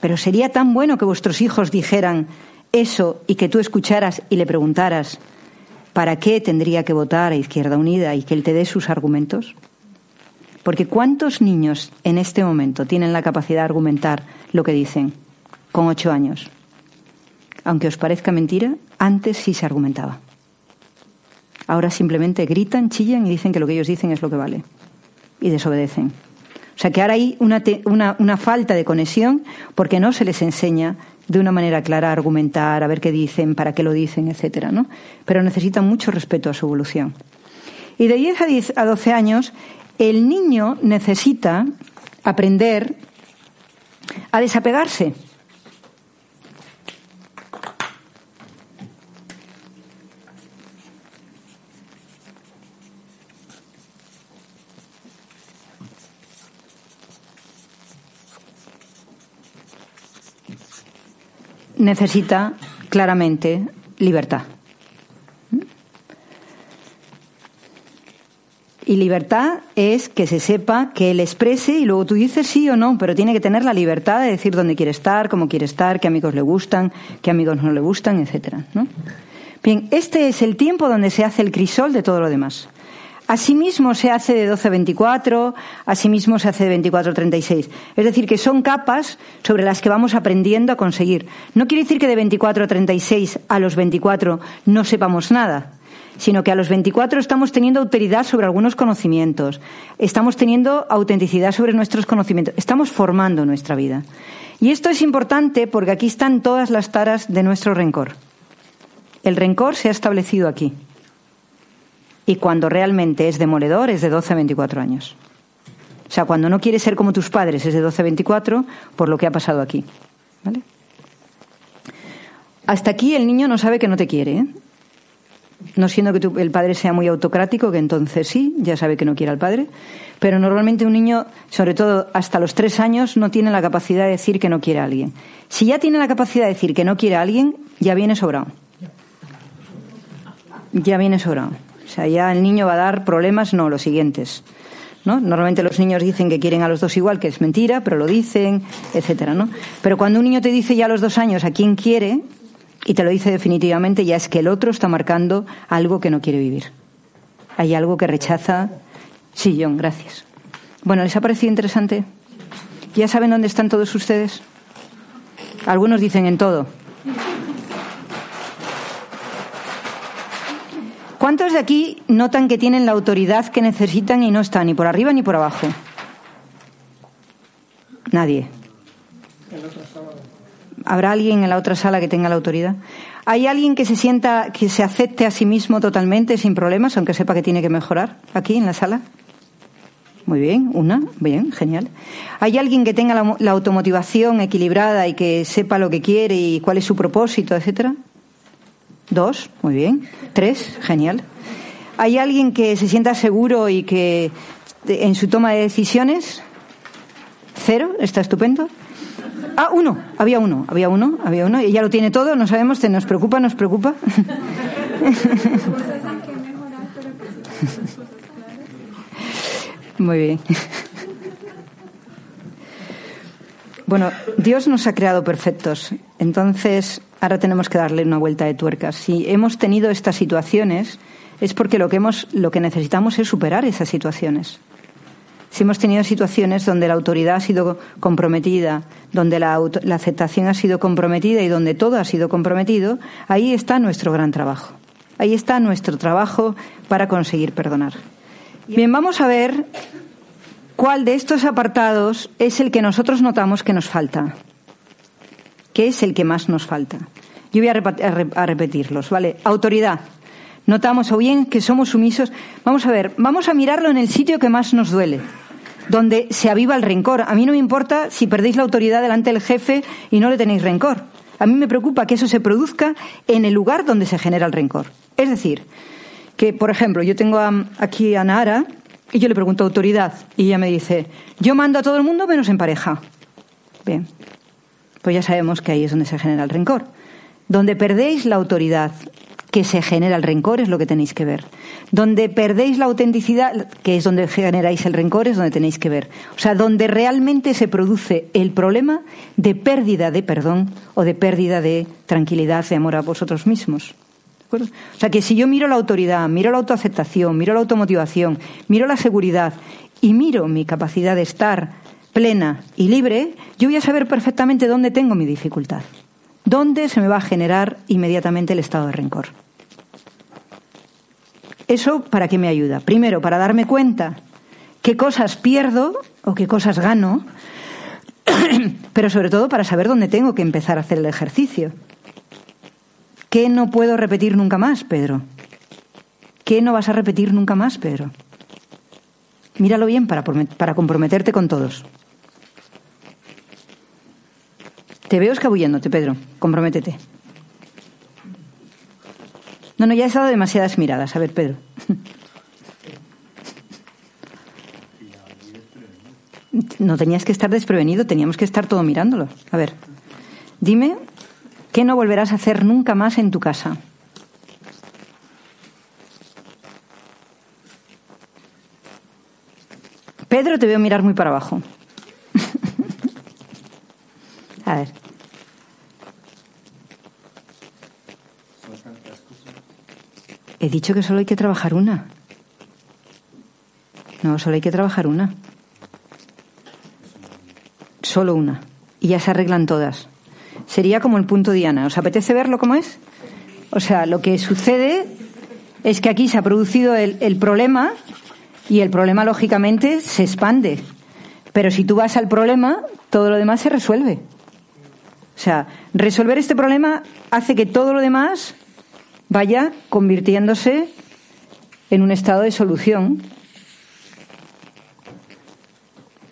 Pero sería tan bueno que vuestros hijos dijeran eso y que tú escucharas y le preguntaras ¿para qué tendría que votar a Izquierda Unida y que él te dé sus argumentos? Porque ¿cuántos niños en este momento tienen la capacidad de argumentar lo que dicen con ocho años? Aunque os parezca mentira, antes sí se argumentaba. Ahora simplemente gritan, chillan y dicen que lo que ellos dicen es lo que vale. Y desobedecen. O sea que ahora hay una, una, una falta de conexión porque no se les enseña de una manera clara argumentar, a ver qué dicen, para qué lo dicen, etcétera, ¿no? Pero necesitan mucho respeto a su evolución. Y de 10 a, 10 a 12 años el niño necesita aprender a desapegarse. Necesita claramente libertad. Y libertad es que se sepa, que él exprese y luego tú dices sí o no, pero tiene que tener la libertad de decir dónde quiere estar, cómo quiere estar, qué amigos le gustan, qué amigos no le gustan, etcétera. ¿no? Bien, este es el tiempo donde se hace el crisol de todo lo demás. Asimismo se hace de 12 a 24, asimismo se hace de 24 a 36. Es decir, que son capas sobre las que vamos aprendiendo a conseguir. No quiere decir que de 24 a 36 a los 24 no sepamos nada sino que a los 24 estamos teniendo autoridad sobre algunos conocimientos, estamos teniendo autenticidad sobre nuestros conocimientos, estamos formando nuestra vida. Y esto es importante porque aquí están todas las taras de nuestro rencor. El rencor se ha establecido aquí. Y cuando realmente es demoledor es de 12 a 24 años. O sea, cuando no quieres ser como tus padres es de 12 a 24 por lo que ha pasado aquí. ¿Vale? Hasta aquí el niño no sabe que no te quiere. ¿eh? no siendo que el padre sea muy autocrático, que entonces sí, ya sabe que no quiere al padre, pero normalmente un niño, sobre todo hasta los tres años, no tiene la capacidad de decir que no quiere a alguien. Si ya tiene la capacidad de decir que no quiere a alguien, ya viene sobrado. Ya viene sobrado. Sea, ya el niño va a dar problemas, no, los siguientes. ¿No? Normalmente los niños dicen que quieren a los dos igual, que es mentira, pero lo dicen, etcétera, ¿no? Pero cuando un niño te dice ya a los dos años a quién quiere, y te lo dice definitivamente, ya es que el otro está marcando algo que no quiere vivir. Hay algo que rechaza. Sí, John, gracias. Bueno, ¿les ha parecido interesante? ¿Ya saben dónde están todos ustedes? Algunos dicen en todo. ¿Cuántos de aquí notan que tienen la autoridad que necesitan y no están ni por arriba ni por abajo? Nadie. ¿Habrá alguien en la otra sala que tenga la autoridad? ¿Hay alguien que se sienta, que se acepte a sí mismo totalmente, sin problemas, aunque sepa que tiene que mejorar aquí en la sala? Muy bien, una, bien, genial. ¿Hay alguien que tenga la, automotivación equilibrada y que sepa lo que quiere y cuál es su propósito, etcétera? Dos, muy bien. Tres, genial. ¿Hay alguien que se sienta seguro y que en su toma de decisiones? Cero, está estupendo. Ah, uno, había uno, había uno, había uno, y ya lo tiene todo, no sabemos, nos preocupa, nos preocupa. Muy bien. Bueno, Dios nos ha creado perfectos, entonces ahora tenemos que darle una vuelta de tuerca. Si hemos tenido estas situaciones es porque lo que necesitamos es superar esas situaciones si hemos tenido situaciones donde la autoridad ha sido comprometida, donde la, aceptación ha sido comprometida y donde todo ha sido comprometido, ahí está nuestro gran trabajo. Ahí está nuestro trabajo para conseguir perdonar. Bien, vamos a ver cuál de estos apartados es el que nosotros notamos que nos falta. ¿Qué es el que más nos falta? Yo voy a, repetirlos, ¿vale? Autoridad. Notamos o bien que somos sumisos. Vamos a ver, vamos a mirarlo en el sitio que más nos duele donde se aviva el rencor. A mí no me importa si perdéis la autoridad delante del jefe y no le tenéis rencor. A mí me preocupa que eso se produzca en el lugar donde se genera el rencor. Es decir, que, por ejemplo, yo tengo aquí a Nara y yo le pregunto autoridad y ella me dice, yo mando a todo el mundo menos en pareja. Bien, pues ya sabemos que ahí es donde se genera el rencor. Donde perdéis la autoridad que se genera el rencor es lo que tenéis que ver. Donde perdéis la autenticidad, que es donde generáis el rencor, es donde tenéis que ver. O sea, donde realmente se produce el problema de pérdida de perdón o de pérdida de tranquilidad, de amor a vosotros mismos. O sea, que si yo miro la autoridad, miro la autoaceptación, miro la automotivación, miro la seguridad y miro mi capacidad de estar plena y libre, yo voy a saber perfectamente dónde tengo mi dificultad. ¿Dónde se me va a generar inmediatamente el estado de rencor? ¿Eso para qué me ayuda? Primero, para darme cuenta qué cosas pierdo o qué cosas gano, pero sobre todo para saber dónde tengo que empezar a hacer el ejercicio. ¿Qué no puedo repetir nunca más, Pedro? ¿Qué no vas a repetir nunca más, Pedro? Míralo bien para, comprometerte con todos. Te veo escabulléndote, Pedro. Comprométete. No, no, ya he dado demasiadas miradas. A ver, Pedro. No tenías que estar desprevenido, teníamos que estar todo mirándolo. A ver, dime ¿Qué no volverás a hacer nunca más en tu casa? Pedro, te veo mirar muy para abajo. a ver. He dicho que solo hay que trabajar una. No, solo hay que trabajar una. Solo una. Y ya se arreglan todas. Sería como el punto Diana. ¿Os apetece verlo cómo es? O sea, lo que sucede es que aquí se ha producido el, el problema y el problema, lógicamente, se expande. Pero si tú vas al problema, todo lo demás se resuelve. O sea, resolver este problema hace que todo lo demás vaya convirtiéndose en un estado de solución.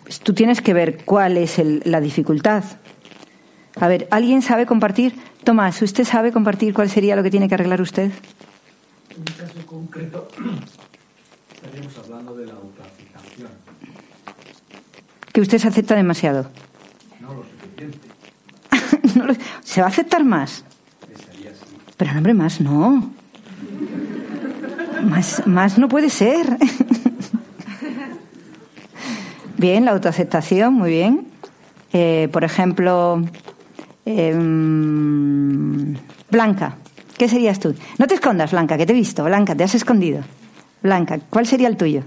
Pues tú tienes que ver cuál es el- la dificultad. A ver, ¿alguien sabe compartir? Tomás, ¿usted sabe compartir cuál sería lo que tiene que arreglar usted? En un caso concreto, estaríamos hablando de la autoaceptación. Que usted se acepta demasiado. No lo suficiente. No lo- ¿Se va a aceptar más? Pero, hombre, más no. Más, más no puede ser. Bien, la autoaceptación, muy bien. Eh, por ejemplo, em, Blanca, ¿qué serías tú? No te escondas, Blanca, que te he visto. Blanca, te has escondido. Blanca, ¿cuál sería el tuyo?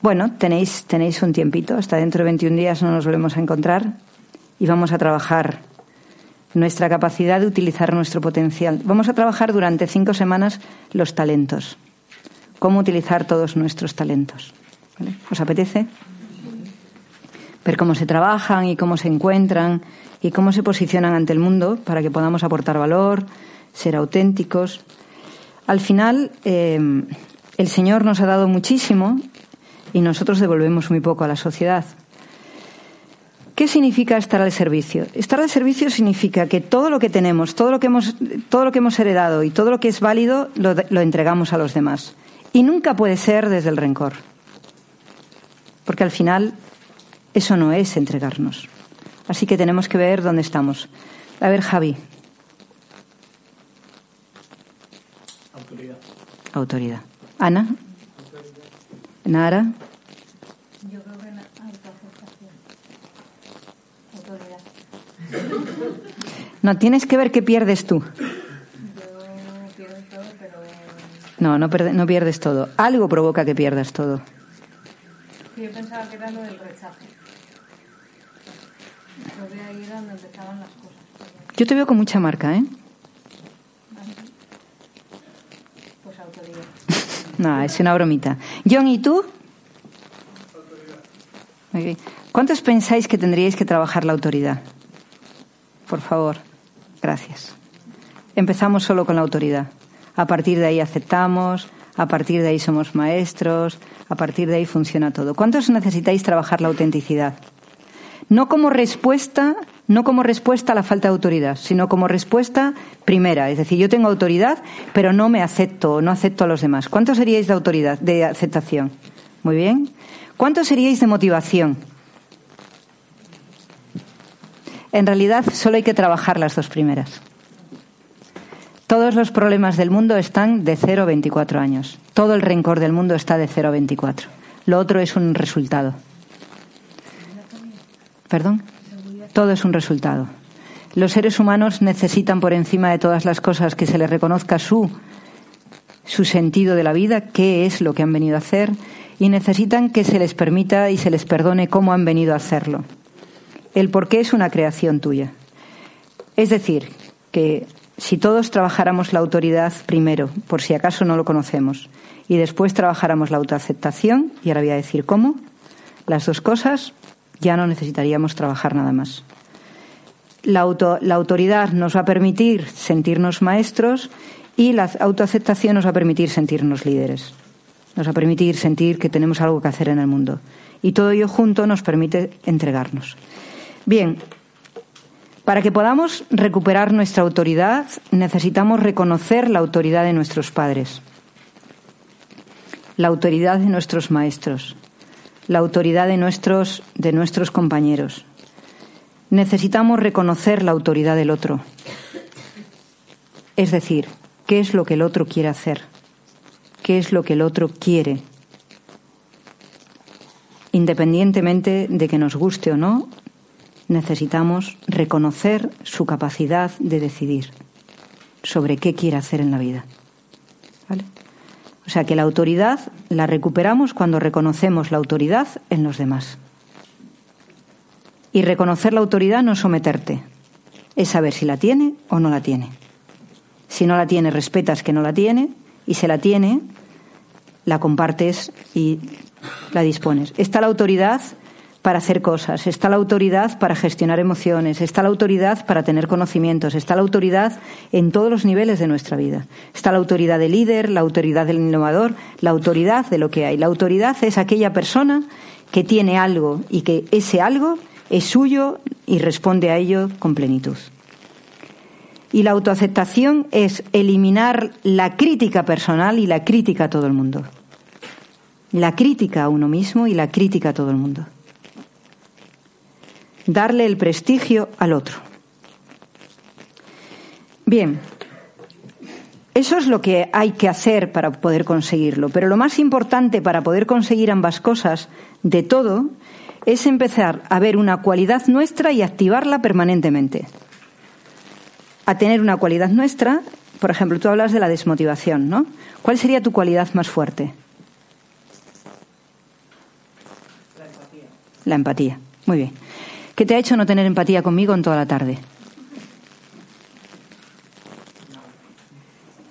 Bueno, tenéis, tenéis un tiempito, hasta dentro de 21 días no nos volvemos a encontrar y vamos a trabajar nuestra capacidad de utilizar nuestro potencial. Vamos a trabajar durante cinco semanas los talentos, cómo utilizar todos nuestros talentos. ¿vale? ¿Os apetece? Ver cómo se trabajan y cómo se encuentran y cómo se posicionan ante el mundo para que podamos aportar valor, ser auténticos. Al final, eh, el Señor nos ha dado muchísimo y nosotros devolvemos muy poco a la sociedad. ¿Qué significa estar al servicio? Estar al servicio significa que todo lo que tenemos, todo lo que hemos, todo lo que hemos heredado y todo lo que es válido lo, lo entregamos a los demás. Y nunca puede ser desde el rencor. Porque al final eso no es entregarnos. Así que tenemos que ver dónde estamos. A ver, Javi. Autoridad. Autoridad. Ana. Nara. Yo creo que. Autoridad. No, tienes que ver qué pierdes tú. Yo pierdo todo, pero eh, No, no, perde- no pierdes todo. Algo provoca que pierdas todo. yo pensaba que era lo del rechazo. Creo que ahí era donde empezaban las cosas. Yo te veo con mucha marca, ¿eh? Pues autoridad. No, es una bromita. John, ¿y tú? ¿Cuántos pensáis que tendríais que trabajar la autoridad? Por favor. Gracias. Empezamos solo con la autoridad. A partir de ahí aceptamos, a partir de ahí somos maestros, a partir de ahí funciona todo. ¿Cuántos necesitáis trabajar la autenticidad? No como respuesta, no como respuesta a la falta de autoridad, sino como respuesta primera. Es decir, yo tengo autoridad, pero no me acepto, no acepto a los demás. ¿Cuántos seríais de autoridad, de aceptación? Muy bien. ¿Cuántos seríais de motivación? En realidad, solo hay que trabajar las dos primeras. Todos los problemas del mundo están de 0 a 24 años. Todo el rencor del mundo está de 0 a 24. Lo otro es un resultado. ¿Perdón? Todo es un resultado. Los seres humanos necesitan por encima de todas las cosas que se les reconozca su, su sentido de la vida, qué es lo que han venido a hacer, y necesitan que se les permita y se les perdone cómo han venido a hacerlo. El por qué es una creación tuya. Es decir, que si todos trabajáramos la autoridad primero, por si acaso no lo conocemos, y después trabajáramos la autoaceptación, y ahora voy a decir cómo, las dos cosas, ya no necesitaríamos trabajar nada más. La, auto- la autoridad nos va a permitir sentirnos maestros y la autoaceptación nos va a permitir sentirnos líderes. Nos va a permitir sentir que tenemos algo que hacer en el mundo. Y todo ello junto nos permite entregarnos. Bien, para que podamos recuperar nuestra autoridad necesitamos reconocer la autoridad de nuestros padres. la autoridad de nuestros maestros, la autoridad de nuestros, de nuestros compañeros. Necesitamos reconocer la autoridad del otro. Es decir, qué es lo que el otro quiere hacer, qué es lo que el otro quiere. Independientemente de que nos guste o no, necesitamos reconocer su capacidad de decidir sobre qué quiere hacer en la vida. ¿Vale? O sea que la autoridad la recuperamos cuando reconocemos la autoridad en los demás. Y reconocer la autoridad no es someterte, es saber si la tiene o no la tiene. Si no la tiene, respetas que no la tiene, y si la tiene, la compartes y la dispones. Está la autoridad para hacer cosas, está la autoridad para gestionar emociones, está la autoridad para tener conocimientos, está la autoridad en todos los niveles de nuestra vida. Está la autoridad del líder, la autoridad del innovador, la autoridad de lo que hay. La autoridad es aquella persona que tiene algo y que ese algo es suyo y responde a ello con plenitud. Y la autoaceptación es eliminar la crítica personal y la crítica a todo el mundo. La crítica a uno mismo y la crítica a todo el mundo darle el prestigio al otro. Bien, eso es lo que hay que hacer para poder conseguirlo, pero lo más importante para poder conseguir ambas cosas, de todo, es empezar a ver una cualidad nuestra y activarla permanentemente. A tener una cualidad nuestra, por ejemplo, tú hablas de la desmotivación, ¿no? ¿Cuál sería tu cualidad más fuerte? La empatía. La empatía. Muy bien. ¿Qué te ha hecho no tener empatía conmigo en toda la tarde?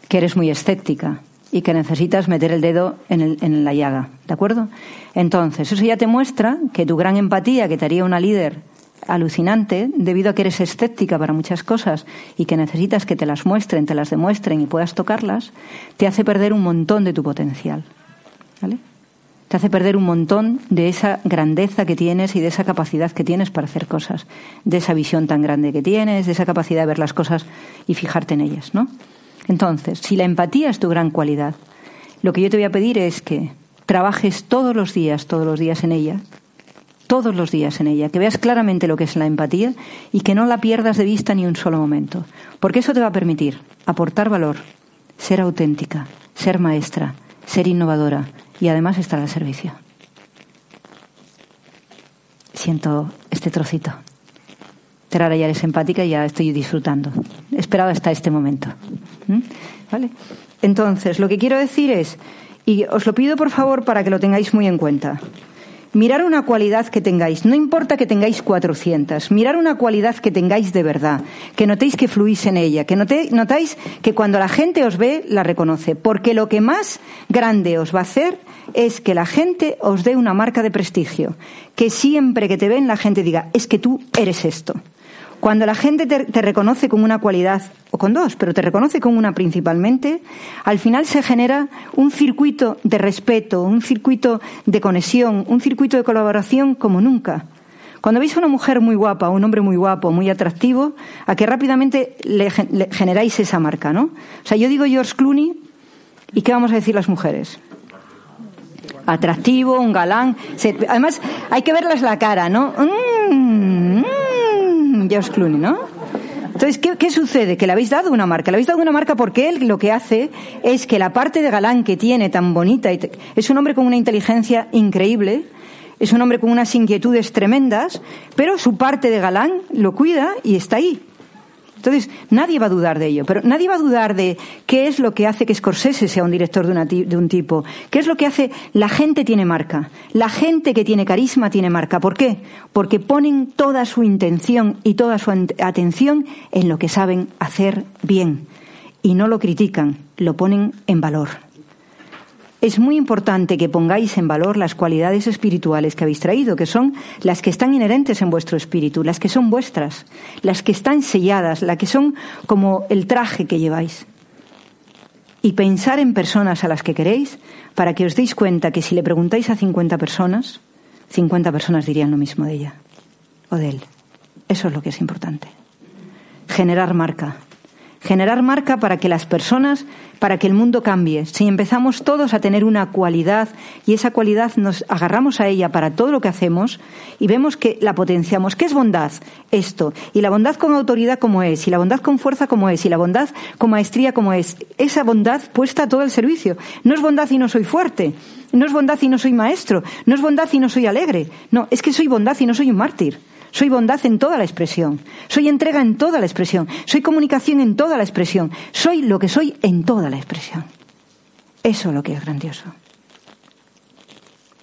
Que eres muy escéptica y que necesitas meter el dedo en, en, la llaga, ¿de acuerdo? Entonces, eso ya te muestra que tu gran empatía, que te haría una líder alucinante, debido a que eres escéptica para muchas cosas y que necesitas que te las muestren, te las demuestren y puedas tocarlas, te hace perder un montón de tu potencial. ¿Vale? Te hace perder un montón de esa grandeza que tienes y de esa capacidad que tienes para hacer cosas, de esa visión tan grande que tienes, de esa capacidad de ver las cosas y fijarte en ellas, ¿no? Entonces, si la empatía es tu gran cualidad, lo que yo te voy a pedir es que trabajes todos los días, todos los días en ella, todos los días en ella, que veas claramente lo que es la empatía y que no la pierdas de vista ni un solo momento, porque eso te va a permitir aportar valor, ser auténtica, ser maestra, ser innovadora, y además estar al servicio. Siento este trocito. Pero ya eres empática y ya estoy disfrutando. He esperado hasta este momento. ¿Mm? ¿Vale? Entonces, lo que quiero decir es, y os lo pido por favor para que lo tengáis muy en cuenta, mirar una cualidad que tengáis, no importa que tengáis 400, mirar una cualidad que tengáis de verdad, que notéis que fluís en ella, que notéis que cuando la gente os ve, la reconoce, porque lo que más grande os va a hacer es que la gente os dé una marca de prestigio, que siempre que te ven la gente diga, es que tú eres esto. Cuando la gente te, reconoce con una cualidad, o con dos, pero te reconoce con una principalmente, al final se genera un circuito de respeto, un circuito de conexión, un circuito de colaboración como nunca. Cuando veis a una mujer muy guapa, un hombre muy guapo, muy atractivo, a que rápidamente le, generáis esa marca, ¿no? O sea, yo digo George Clooney, ¿y qué vamos a decir las mujeres? Atractivo, un galán. Además, hay que verles la cara, ¿no? Mm, George Clooney, ¿no? Entonces, ¿qué, sucede? Que le habéis dado una marca. Le habéis dado una marca porque él lo que hace es que la parte de galán que tiene tan bonita, es un hombre con una inteligencia increíble, es un hombre con unas inquietudes tremendas, pero su parte de galán lo cuida y está ahí. Entonces, nadie va a dudar de ello, pero nadie va a dudar de qué es lo que hace que Scorsese sea un director de, de, un tipo, qué es lo que hace la gente tiene marca, la gente que tiene carisma tiene marca. ¿Por qué? Porque ponen toda su intención y toda su atención en lo que saben hacer bien. Y no lo critican, lo ponen en valor es muy importante que pongáis en valor las cualidades espirituales que habéis traído, que son las que están inherentes en vuestro espíritu, las que son vuestras, las que están selladas, las que son como el traje que lleváis. Y pensar en personas a las que queréis para que os deis cuenta que si le preguntáis a 50 personas, 50 personas dirían lo mismo de ella o de él. Eso es lo que es importante. Generar marca. Generar marca para que las personas, para que el mundo cambie. Si empezamos todos a tener una cualidad y esa cualidad nos agarramos a ella para todo lo que hacemos y vemos que la potenciamos. ¿Qué es bondad? Esto. Y la bondad con autoridad como es, y la bondad con fuerza como es, y la bondad con maestría como es. Esa bondad puesta a todo el servicio. No es bondad y no soy fuerte. No es bondad y no soy maestro. No es bondad y no soy alegre. No, es que soy bondad y no soy un mártir. Soy bondad en toda la expresión. Soy entrega en toda la expresión. Soy comunicación en toda la expresión. Soy lo que soy en toda la expresión. Eso es lo que es grandioso.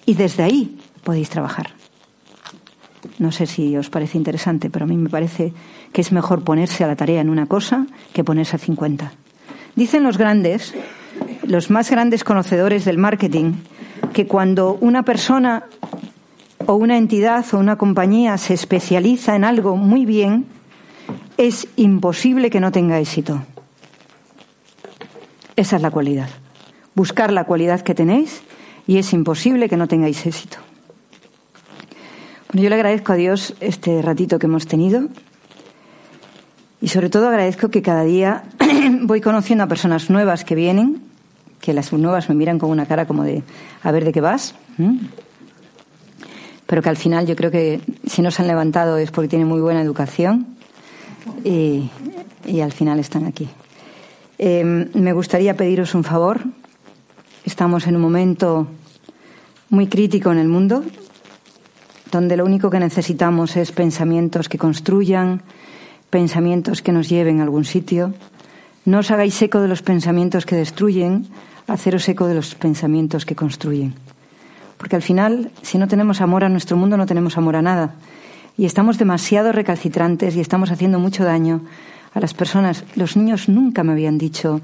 Y desde ahí podéis trabajar. No sé si os parece interesante, pero a mí me parece que es mejor ponerse a la tarea en una cosa que ponerse a 50. Dicen los grandes, los más grandes conocedores del marketing, que cuando una persona o una entidad o una compañía se especializa en algo muy bien, es imposible que no tenga éxito. Esa es la cualidad. Buscar la cualidad que tenéis y es imposible que no tengáis éxito. Bueno, yo le agradezco a Dios este ratito que hemos tenido y sobre todo agradezco que cada día voy conociendo a personas nuevas que vienen, que las nuevas me miran con una cara como de a ver de qué vas pero que al final yo creo que si no se han levantado es porque tienen muy buena educación y, al final están aquí. Em, me gustaría pediros un favor. Estamos en un momento muy crítico en el mundo, donde lo único que necesitamos es pensamientos que construyan, pensamientos que nos lleven a algún sitio. No os hagáis eco de los pensamientos que destruyen, haceros eco de los pensamientos que construyen. Porque al final, si no tenemos amor a nuestro mundo, no tenemos amor a nada. Y estamos demasiado recalcitrantes y estamos haciendo mucho daño a las personas. Los niños nunca me habían dicho,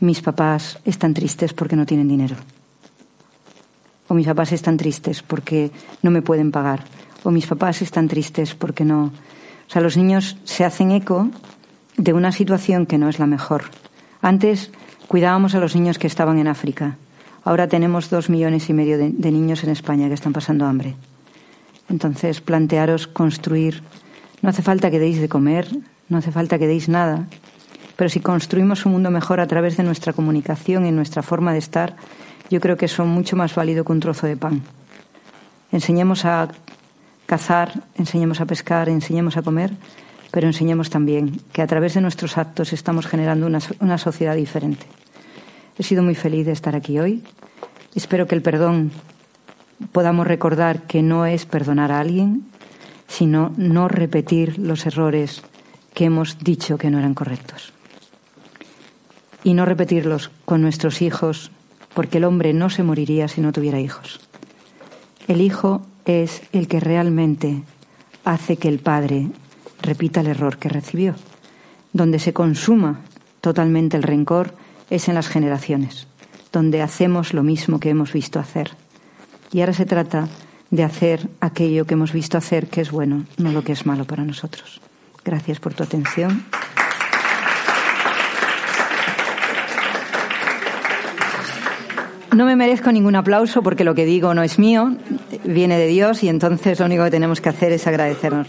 mis papás están tristes porque no tienen dinero. O mis papás están tristes porque no me pueden pagar. O mis papás están tristes porque no. O sea, los niños se hacen eco de una situación que no es la mejor. Antes cuidábamos a los niños que estaban en África. Ahora tenemos dos millones y medio de, niños en España que están pasando hambre. Entonces, plantearos construir. No hace falta que deis de comer, no hace falta que deis nada, pero si construimos un mundo mejor a través de nuestra comunicación y nuestra forma de estar, yo creo que eso es mucho más válido que un trozo de pan. Enseñemos a cazar, enseñemos a pescar, enseñemos a comer, pero enseñemos también que a través de nuestros actos estamos generando una sociedad diferente. He sido muy feliz de estar aquí hoy. Espero que el perdón podamos recordar que no es perdonar a alguien, sino no repetir los errores que hemos dicho que no eran correctos. Y no repetirlos con nuestros hijos, porque el hombre no se moriría si no tuviera hijos. El hijo es el que realmente hace que el padre repita el error que recibió. Donde se consuma totalmente el rencor es en las generaciones, donde hacemos lo mismo que hemos visto hacer. Y ahora se trata de hacer aquello que hemos visto hacer que es bueno, no lo que es malo para nosotros. Gracias por tu atención. No me merezco ningún aplauso porque lo que digo no es mío, viene de Dios y entonces lo único que tenemos que hacer es agradecernos.